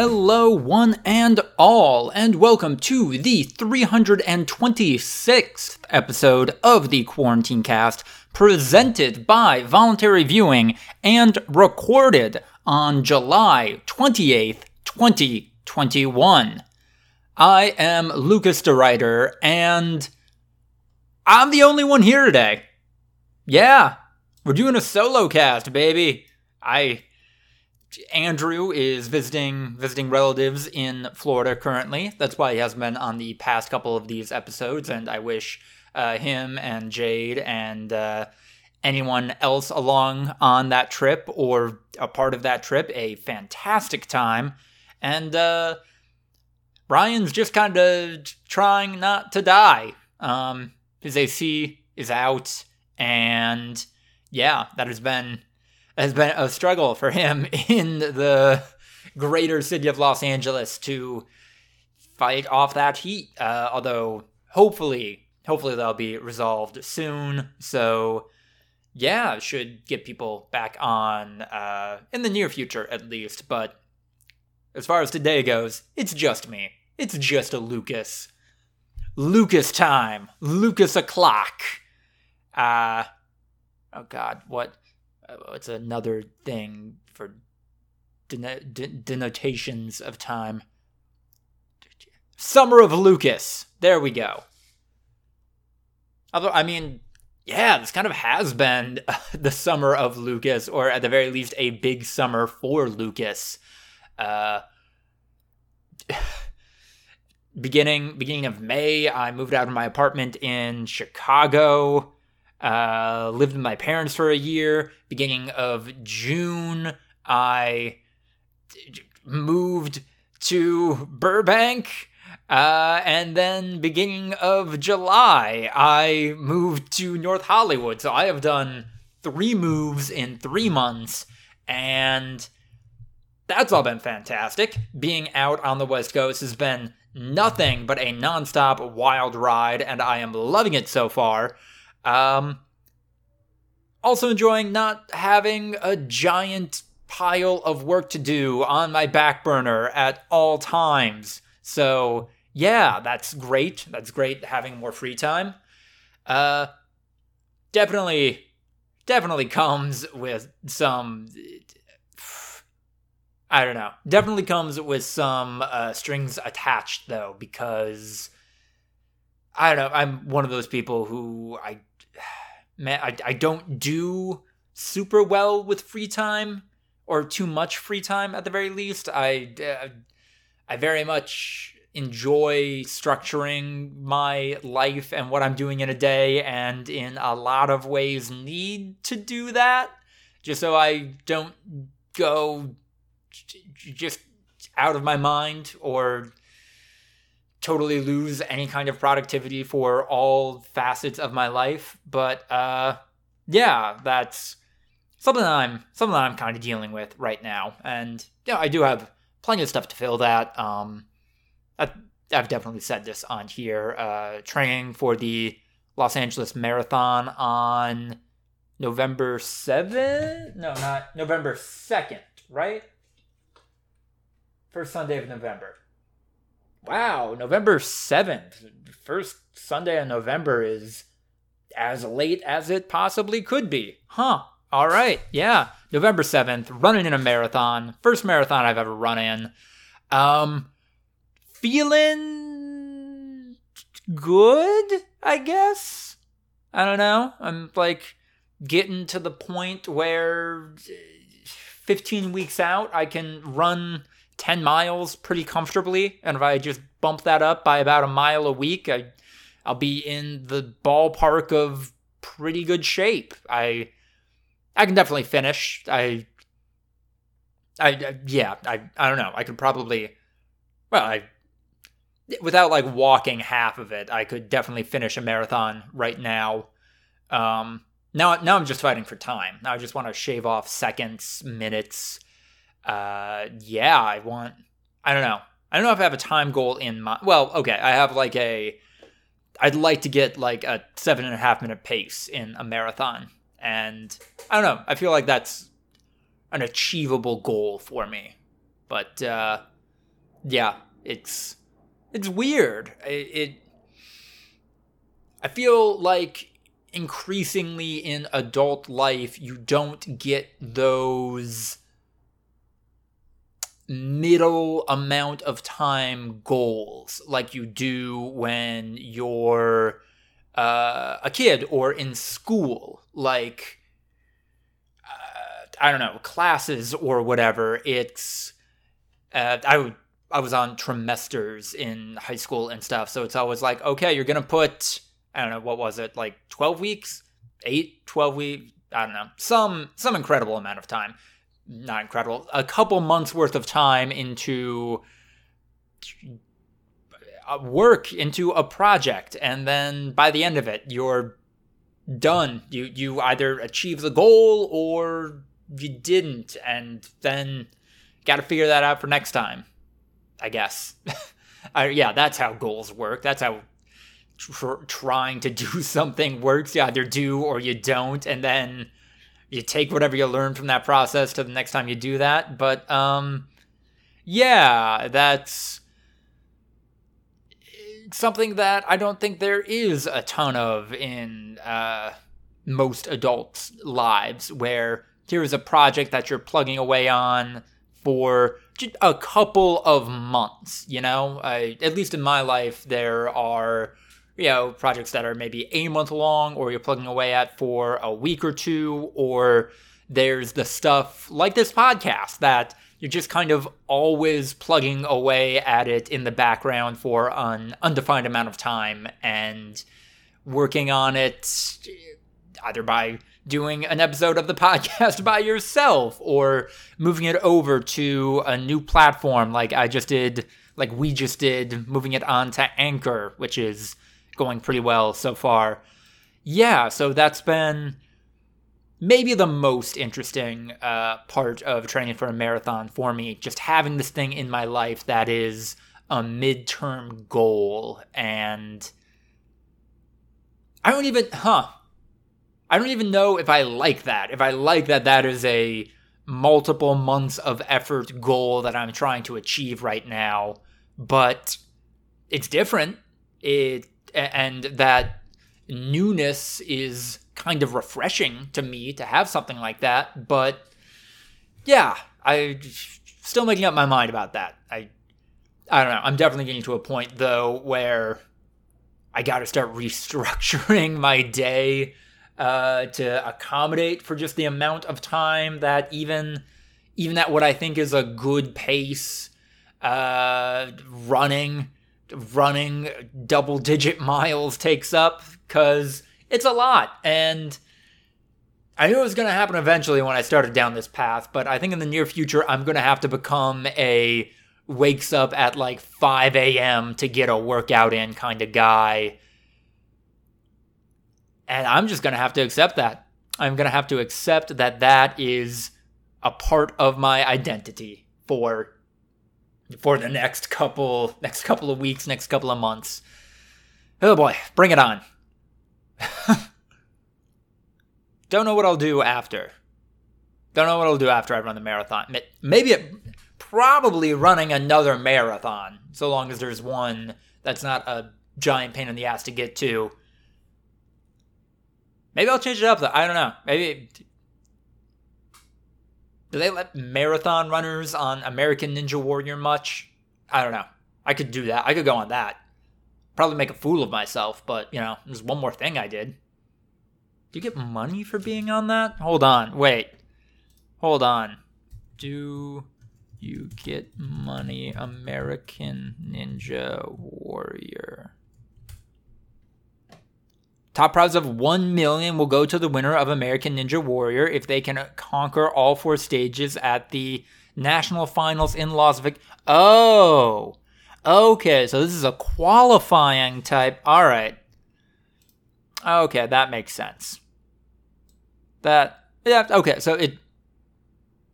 Hello, one and all, and welcome to the 326th episode of the Quarantine Cast, presented by Voluntary Viewing and recorded on July 28th, 2021. I am Lucas DeRuyter, and I'm the only one here today. Yeah, we're doing a solo cast, baby. I Andrew is visiting visiting relatives in Florida currently. That's why he hasn't been on the past couple of these episodes, and I wish uh, him and Jade and uh, anyone else along on that trip or a part of that trip a fantastic time. And uh, Ryan's just kind of trying not to die. Um, his AC is out, and yeah, that has been has been a struggle for him in the greater city of Los Angeles to fight off that heat. Uh, although hopefully, hopefully that'll be resolved soon. So yeah, should get people back on uh, in the near future at least. But as far as today goes, it's just me. It's just a Lucas. Lucas time. Lucas o'clock. Uh, oh God, what? Uh, it's another thing for den- denotations of time. Summer of Lucas. There we go. Although, I mean, yeah, this kind of has been the summer of Lucas, or at the very least, a big summer for Lucas. Uh, beginning beginning of May, I moved out of my apartment in Chicago. Uh, lived with my parents for a year. Beginning of June, I moved to Burbank. Uh, and then beginning of July, I moved to North Hollywood. So I have done three moves in three months, and that's all been fantastic. Being out on the West Coast has been nothing but a nonstop wild ride, and I am loving it so far. Um, also enjoying not having a giant pile of work to do on my back burner at all times. So, yeah, that's great. That's great having more free time. Uh, definitely, definitely comes with some. I don't know. Definitely comes with some uh, strings attached, though, because I don't know. I'm one of those people who I man, I, I don't do super well with free time or too much free time at the very least. I, uh, I very much enjoy structuring my life and what I'm doing in a day, and in a lot of ways need to do that just so I don't go just out of my mind or totally lose any kind of productivity for all facets of my life. But uh, yeah, that's something that I'm something that I'm kind of dealing with right now. And yeah, I do have plenty of stuff to fill that. Um, I, I've definitely said this on here. Uh, training for the Los Angeles Marathon on November 7th? No, not November 2nd, right? First Sunday of November. Wow, November 7th. First Sunday in November is as late as it possibly could be. Huh. All right. Yeah. November 7th, running in a marathon. First marathon I've ever run in. Um feeling good, I guess. I don't know. I'm like getting to the point where 15 weeks out I can run 10 miles pretty comfortably. And if I just bump that up by about a mile a week, I, I'll be in the ballpark of pretty good shape. I, I can definitely finish. I, I, I yeah, I, I don't know. I could probably, well, I, without like walking half of it, I could definitely finish a marathon right now. Um, now, now I'm just fighting for time. Now I just want to shave off seconds, minutes, uh, yeah, I want. I don't know. I don't know if I have a time goal in mind. Well, okay, I have like a. I'd like to get like a seven and a half minute pace in a marathon, and I don't know. I feel like that's an achievable goal for me, but uh, yeah, it's it's weird. It, it I feel like increasingly in adult life you don't get those middle amount of time goals like you do when you're uh, a kid or in school like uh, i don't know classes or whatever. It's uh, I I was on trimesters in high school and stuff, so it's always like, okay, you're gonna put I don't know what was it like 12 weeks, eight, 12 weeks, I don't know, some some incredible amount of time, not incredible, a couple months worth of time into uh, work into a project, and then by the end of it, you're done. You you either achieve the goal or you didn't, and then got to figure that out for next time. I guess. Yeah, that's how goals work. That's how tr- trying to do something works. You either do or you don't, and then you take whatever you learn from that process to the next time you do that. But um, yeah, that's something that I don't think there is a ton of in uh, most adults' lives, where here's a project that you're plugging away on for a couple of months. You know, I, at least in my life, there are you know projects that are maybe a month long, or you're plugging away at for a week or two, or there's the stuff like this podcast that you're just kind of always plugging away at it in the background for an undefined amount of time and working on it either by doing an episode of the podcast by yourself or moving it over to a new platform like I just did, like we just did, moving it on to Anchor, which is going pretty well so far. Yeah, so that's been maybe the most interesting uh, part of training for a marathon for me. Just having this thing in my life that is a midterm goal. And I don't even, huh, I don't even know if I like that. If I like that that is a multiple months of effort goal that I'm trying to achieve right now, but it's different. It and that newness is kind of refreshing to me to have something like that, but yeah, I still making up my mind about that. I I don't know. I'm definitely getting to a point though where I got to start restructuring my day uh, to accommodate for just the amount of time that even even at what I think is a good pace, uh, running running double digit miles takes up because it's a lot and. I knew it was going to happen eventually when I started down this path, but I think in the near future, I'm going to have to become a wakes up at like 5 a.m. to get a workout in kind of guy and I'm just going to have to accept that. I'm going to have to accept that that is a part of my identity for for the next couple next couple of weeks, next couple of months. Oh boy, bring it on. Don't know what I'll do after. Don't know what I'll do after I run the marathon. Maybe it, probably running another marathon, so long as there's one that's not a giant pain in the ass to get to Maybe I'll change it up though. I don't know. Maybe do they let marathon runners on American Ninja Warrior much? I don't know. I could do that. I could go on that. Probably make a fool of myself, but you know, there's one more thing I did. Do you get money for being on that? Hold on. Wait. Hold on. Do you get money, American Ninja Warrior? Top prize of 1 million will go to the winner of American Ninja Warrior if they can conquer all four stages at the national finals in Las Vegas. Oh. Okay, so this is a qualifying type. All right. Okay, that makes sense. That yeah, okay, so it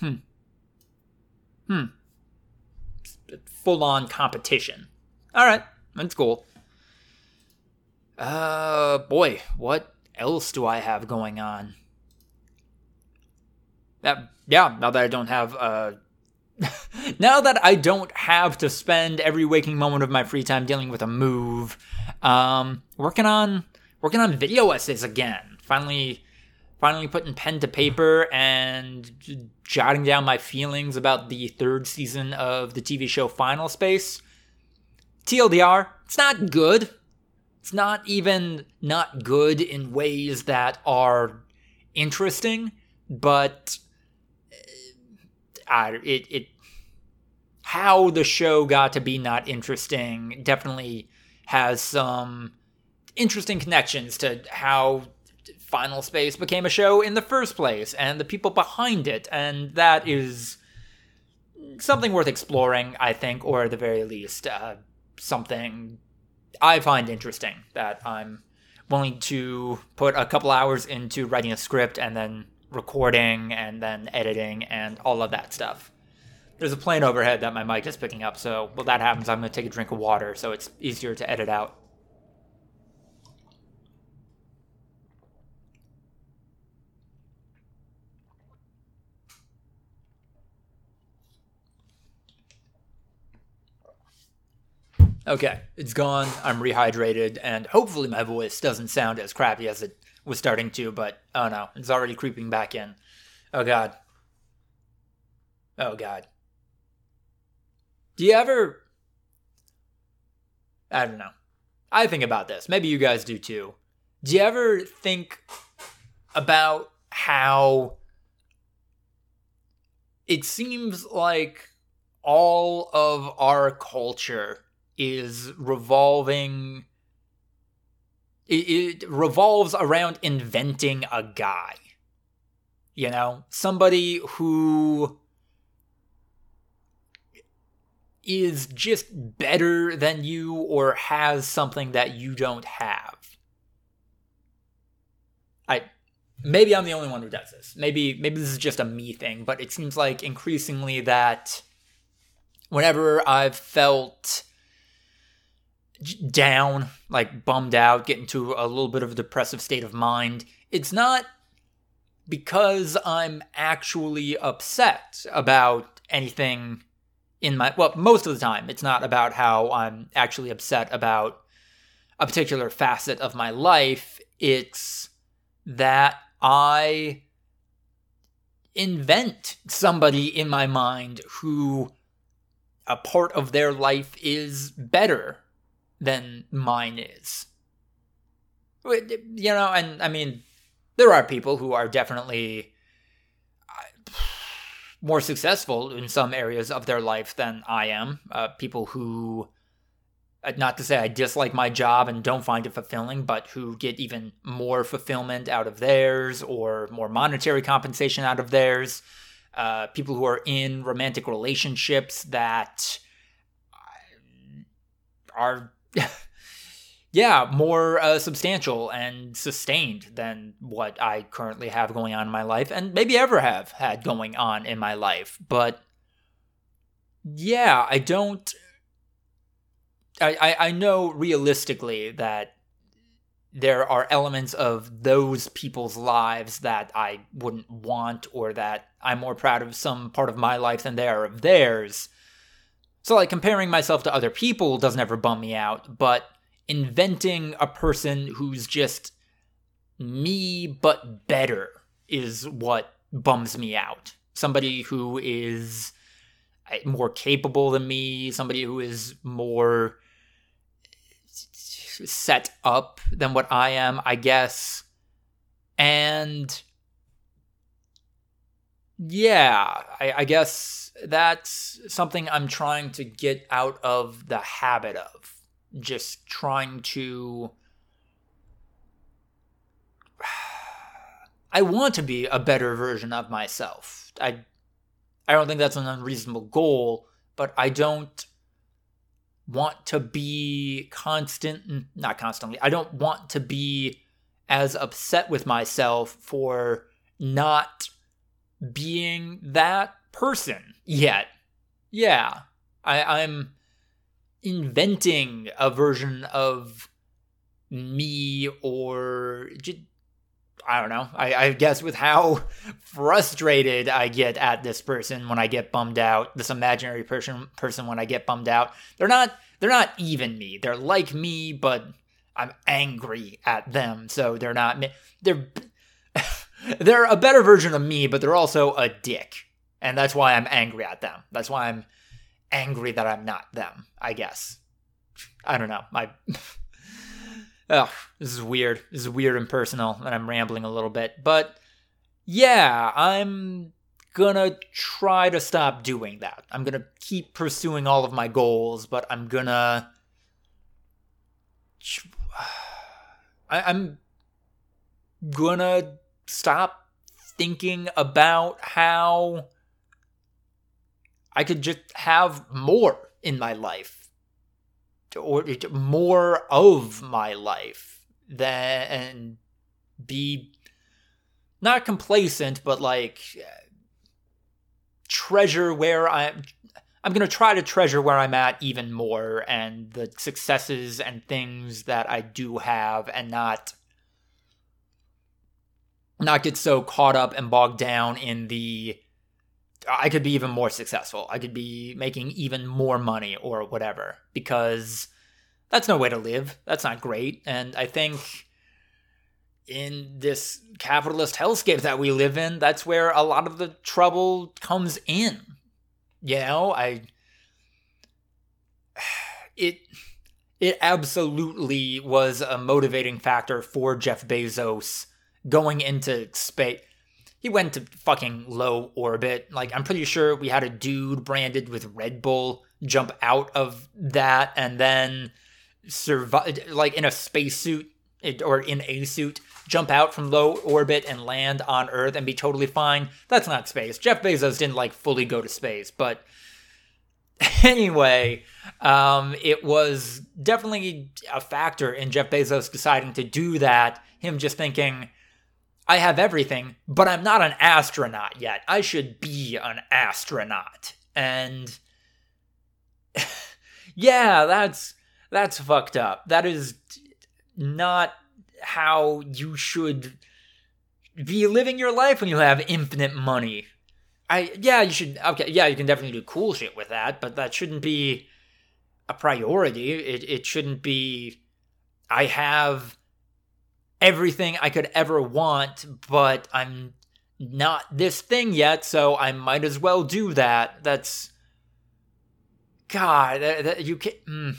hmm. Hmm. Full on competition. All right, that's cool. Uh, boy, what else do I have going on? That yeah, now that I don't have uh now that I don't have to spend every waking moment of my free time dealing with a move, um, working on working on video essays again. Finally, finally putting pen to paper and jotting down my feelings about the third season of the TV show Final Space. TLDR, it's not good. It's not even not good in ways that are interesting, but uh, it it how the show got to be not interesting definitely has some interesting connections to how Final Space became a show in the first place and the people behind it, and that is something worth exploring, I think, or at the very least, uh, something I find interesting that I'm willing to put a couple hours into writing a script and then recording and then editing and all of that stuff. There's a plane overhead that my mic is picking up, so when that happens, I'm going to take a drink of water so it's easier to edit out. Okay, it's gone. I'm rehydrated, and hopefully my voice doesn't sound as crappy as it was starting to, but oh no, it's already creeping back in. Oh god. Oh god. Do you ever. I don't know. I think about this. Maybe you guys do too. Do you ever think about how it seems like all of our culture is revolving it, revolves around inventing a guy. You know somebody who is just better than you or has something that you don't have. I maybe i'm the only one who does this. Maybe maybe this is just a me thing but it seems like increasingly that whenever i've felt down, like bummed out, get into a little bit of a depressive state of mind. It's not because I'm actually upset about anything in my well, most of the time it's not about how I'm actually upset about a particular facet of my life. It's that I invent somebody in my mind who a part of their life is better than mine is. You know, and I mean, there are people who are definitely uh, more successful in some areas of their life than I am. Uh, people who, uh, not to say I dislike my job and don't find it fulfilling, but who get even more fulfillment out of theirs or more monetary compensation out of theirs. Uh, people who are in romantic relationships that uh, are yeah, more uh, substantial and sustained than what I currently have going on in my life, and maybe ever have had going on in my life. But yeah, I don't. I, I, I know realistically that there are elements of those people's lives that I wouldn't want, or that I'm more proud of some part of my life than they are of theirs. So, like, comparing myself to other people doesn't ever bum me out, but inventing a person who's just me but better is what bums me out. Somebody who is uh, more capable than me, somebody who is more set up than what I am, I guess. And yeah, I, I guess that's something I'm trying to get out of the habit of. Just trying to. I want to be a better version of myself. I, I don't think that's an unreasonable goal, but I don't want to be constant, not constantly, I don't want to be as upset with myself for not being that person yet. Yeah, I, I'm inventing a version of me or just I don't know. I, I, guess with how frustrated I get at this person when I get bummed out, this imaginary person person when I get bummed out, they're not they're not even me. They're like me, but I'm angry at them. So they're not they're they're a better version of me, but they're also a dick. And that's why I'm angry at them. That's why I'm angry that I'm not them, I guess. I don't know. My Oh, this is weird. This is weird and personal, and I'm rambling a little bit. But yeah, I'm gonna try to stop doing that. I'm gonna keep pursuing all of my goals, but I'm gonna. I, am gonna stop thinking about how I could just have more in my life or more of my life than and be not complacent but like treasure where I'm I'm going to try to treasure where I'm at even more and the successes and things that I do have and not not get so caught up and bogged down in the I could be even more successful. I could be making even more money or whatever because that's no way to live. That's not great. And I think in this capitalist hellscape that we live in, that's where a lot of the trouble comes in. You know, I it it absolutely was a motivating factor for Jeff Bezos going into space he went to fucking low orbit. Like, I'm pretty sure we had a dude branded with Red Bull jump out of that and then survive, like in a spacesuit or in a suit, jump out from low orbit and land on Earth and be totally fine. That's not space. Jeff Bezos didn't like fully go to space, but anyway, um, it was definitely a factor in Jeff Bezos deciding to do that. Him just thinking, I have everything, but I'm not an astronaut yet. I should be an astronaut. And yeah, that's that's fucked up. That is not how you should be living your life when you have infinite money. I yeah, you should okay, yeah, you can definitely do cool shit with that, but that shouldn't be a priority. It it shouldn't be I have everything I could ever want, but I'm not this thing yet, so I might as well do that. That's God, that, that, you can't. Mm.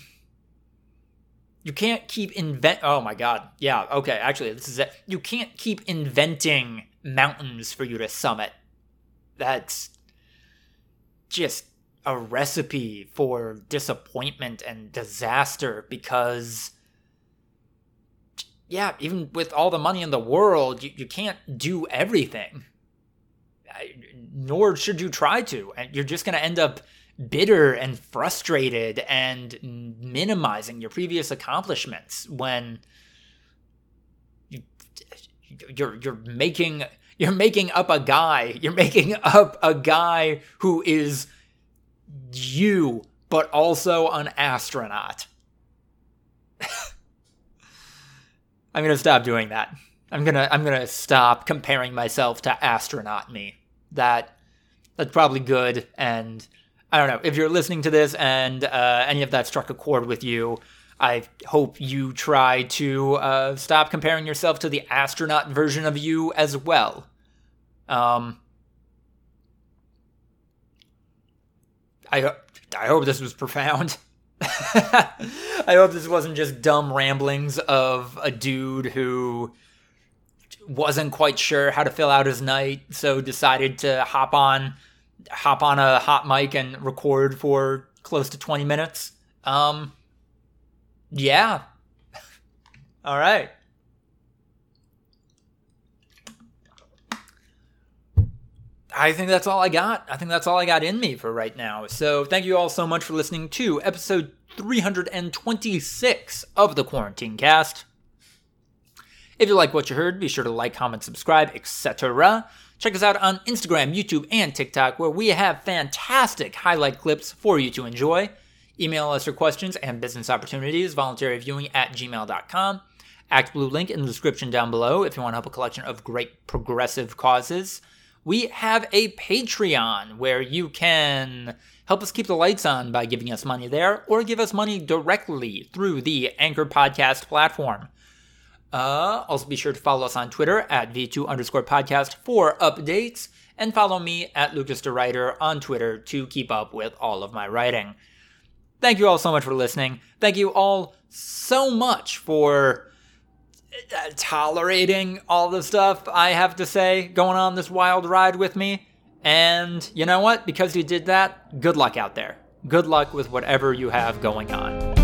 You can't keep invent. Oh my God. Yeah. Okay. Actually, this is it. You can't keep inventing mountains for you to summit. That's just a recipe for disappointment and disaster because yeah, even with all the money in the world, you, you can't do everything. Nor should you try to. And you're just going to end up bitter and frustrated and minimizing your previous accomplishments when you, you're you're making you're making up a guy you're making up a guy who is you but also an astronaut I'm gonna stop doing that. I'm gonna I'm gonna stop comparing myself to astronaut me. That that's probably good. And I don't know if you're listening to this and uh, any of that struck a chord with you. I hope you try to uh, stop comparing yourself to the astronaut version of you as well. Um, I I hope this was profound. I hope this wasn't just dumb ramblings of a dude who wasn't quite sure how to fill out his night, so decided to hop on hop on a hot mic and record for close to 20 minutes. Um yeah. All right. I think that's all I got. I think that's all I got in me for right now. So thank you all so much for listening to episode 326 of the Quarantine Cast. If you like what you heard, be sure to like, comment, subscribe, etc. Check us out on Instagram, YouTube, and TikTok, where we have fantastic highlight clips for you to enjoy. Email us your questions and business opportunities, voluntaryviewing at gmail.com. ActBlue link in the description down below if you want to help a collection of great progressive causes. We have a Patreon where you can help us keep the lights on by giving us money there or give us money directly through the Anchor Podcast platform. Uh, also, be sure to follow us on Twitter at V2 underscore podcast for updates, and follow me at Lucas the on Twitter to keep up with all of my writing. Thank you all so much for listening. Thank you all so much for tolerating all the stuff I have to say going on this wild ride with me. And you know what? Because you did that, good luck out there. Good luck with whatever you have going on.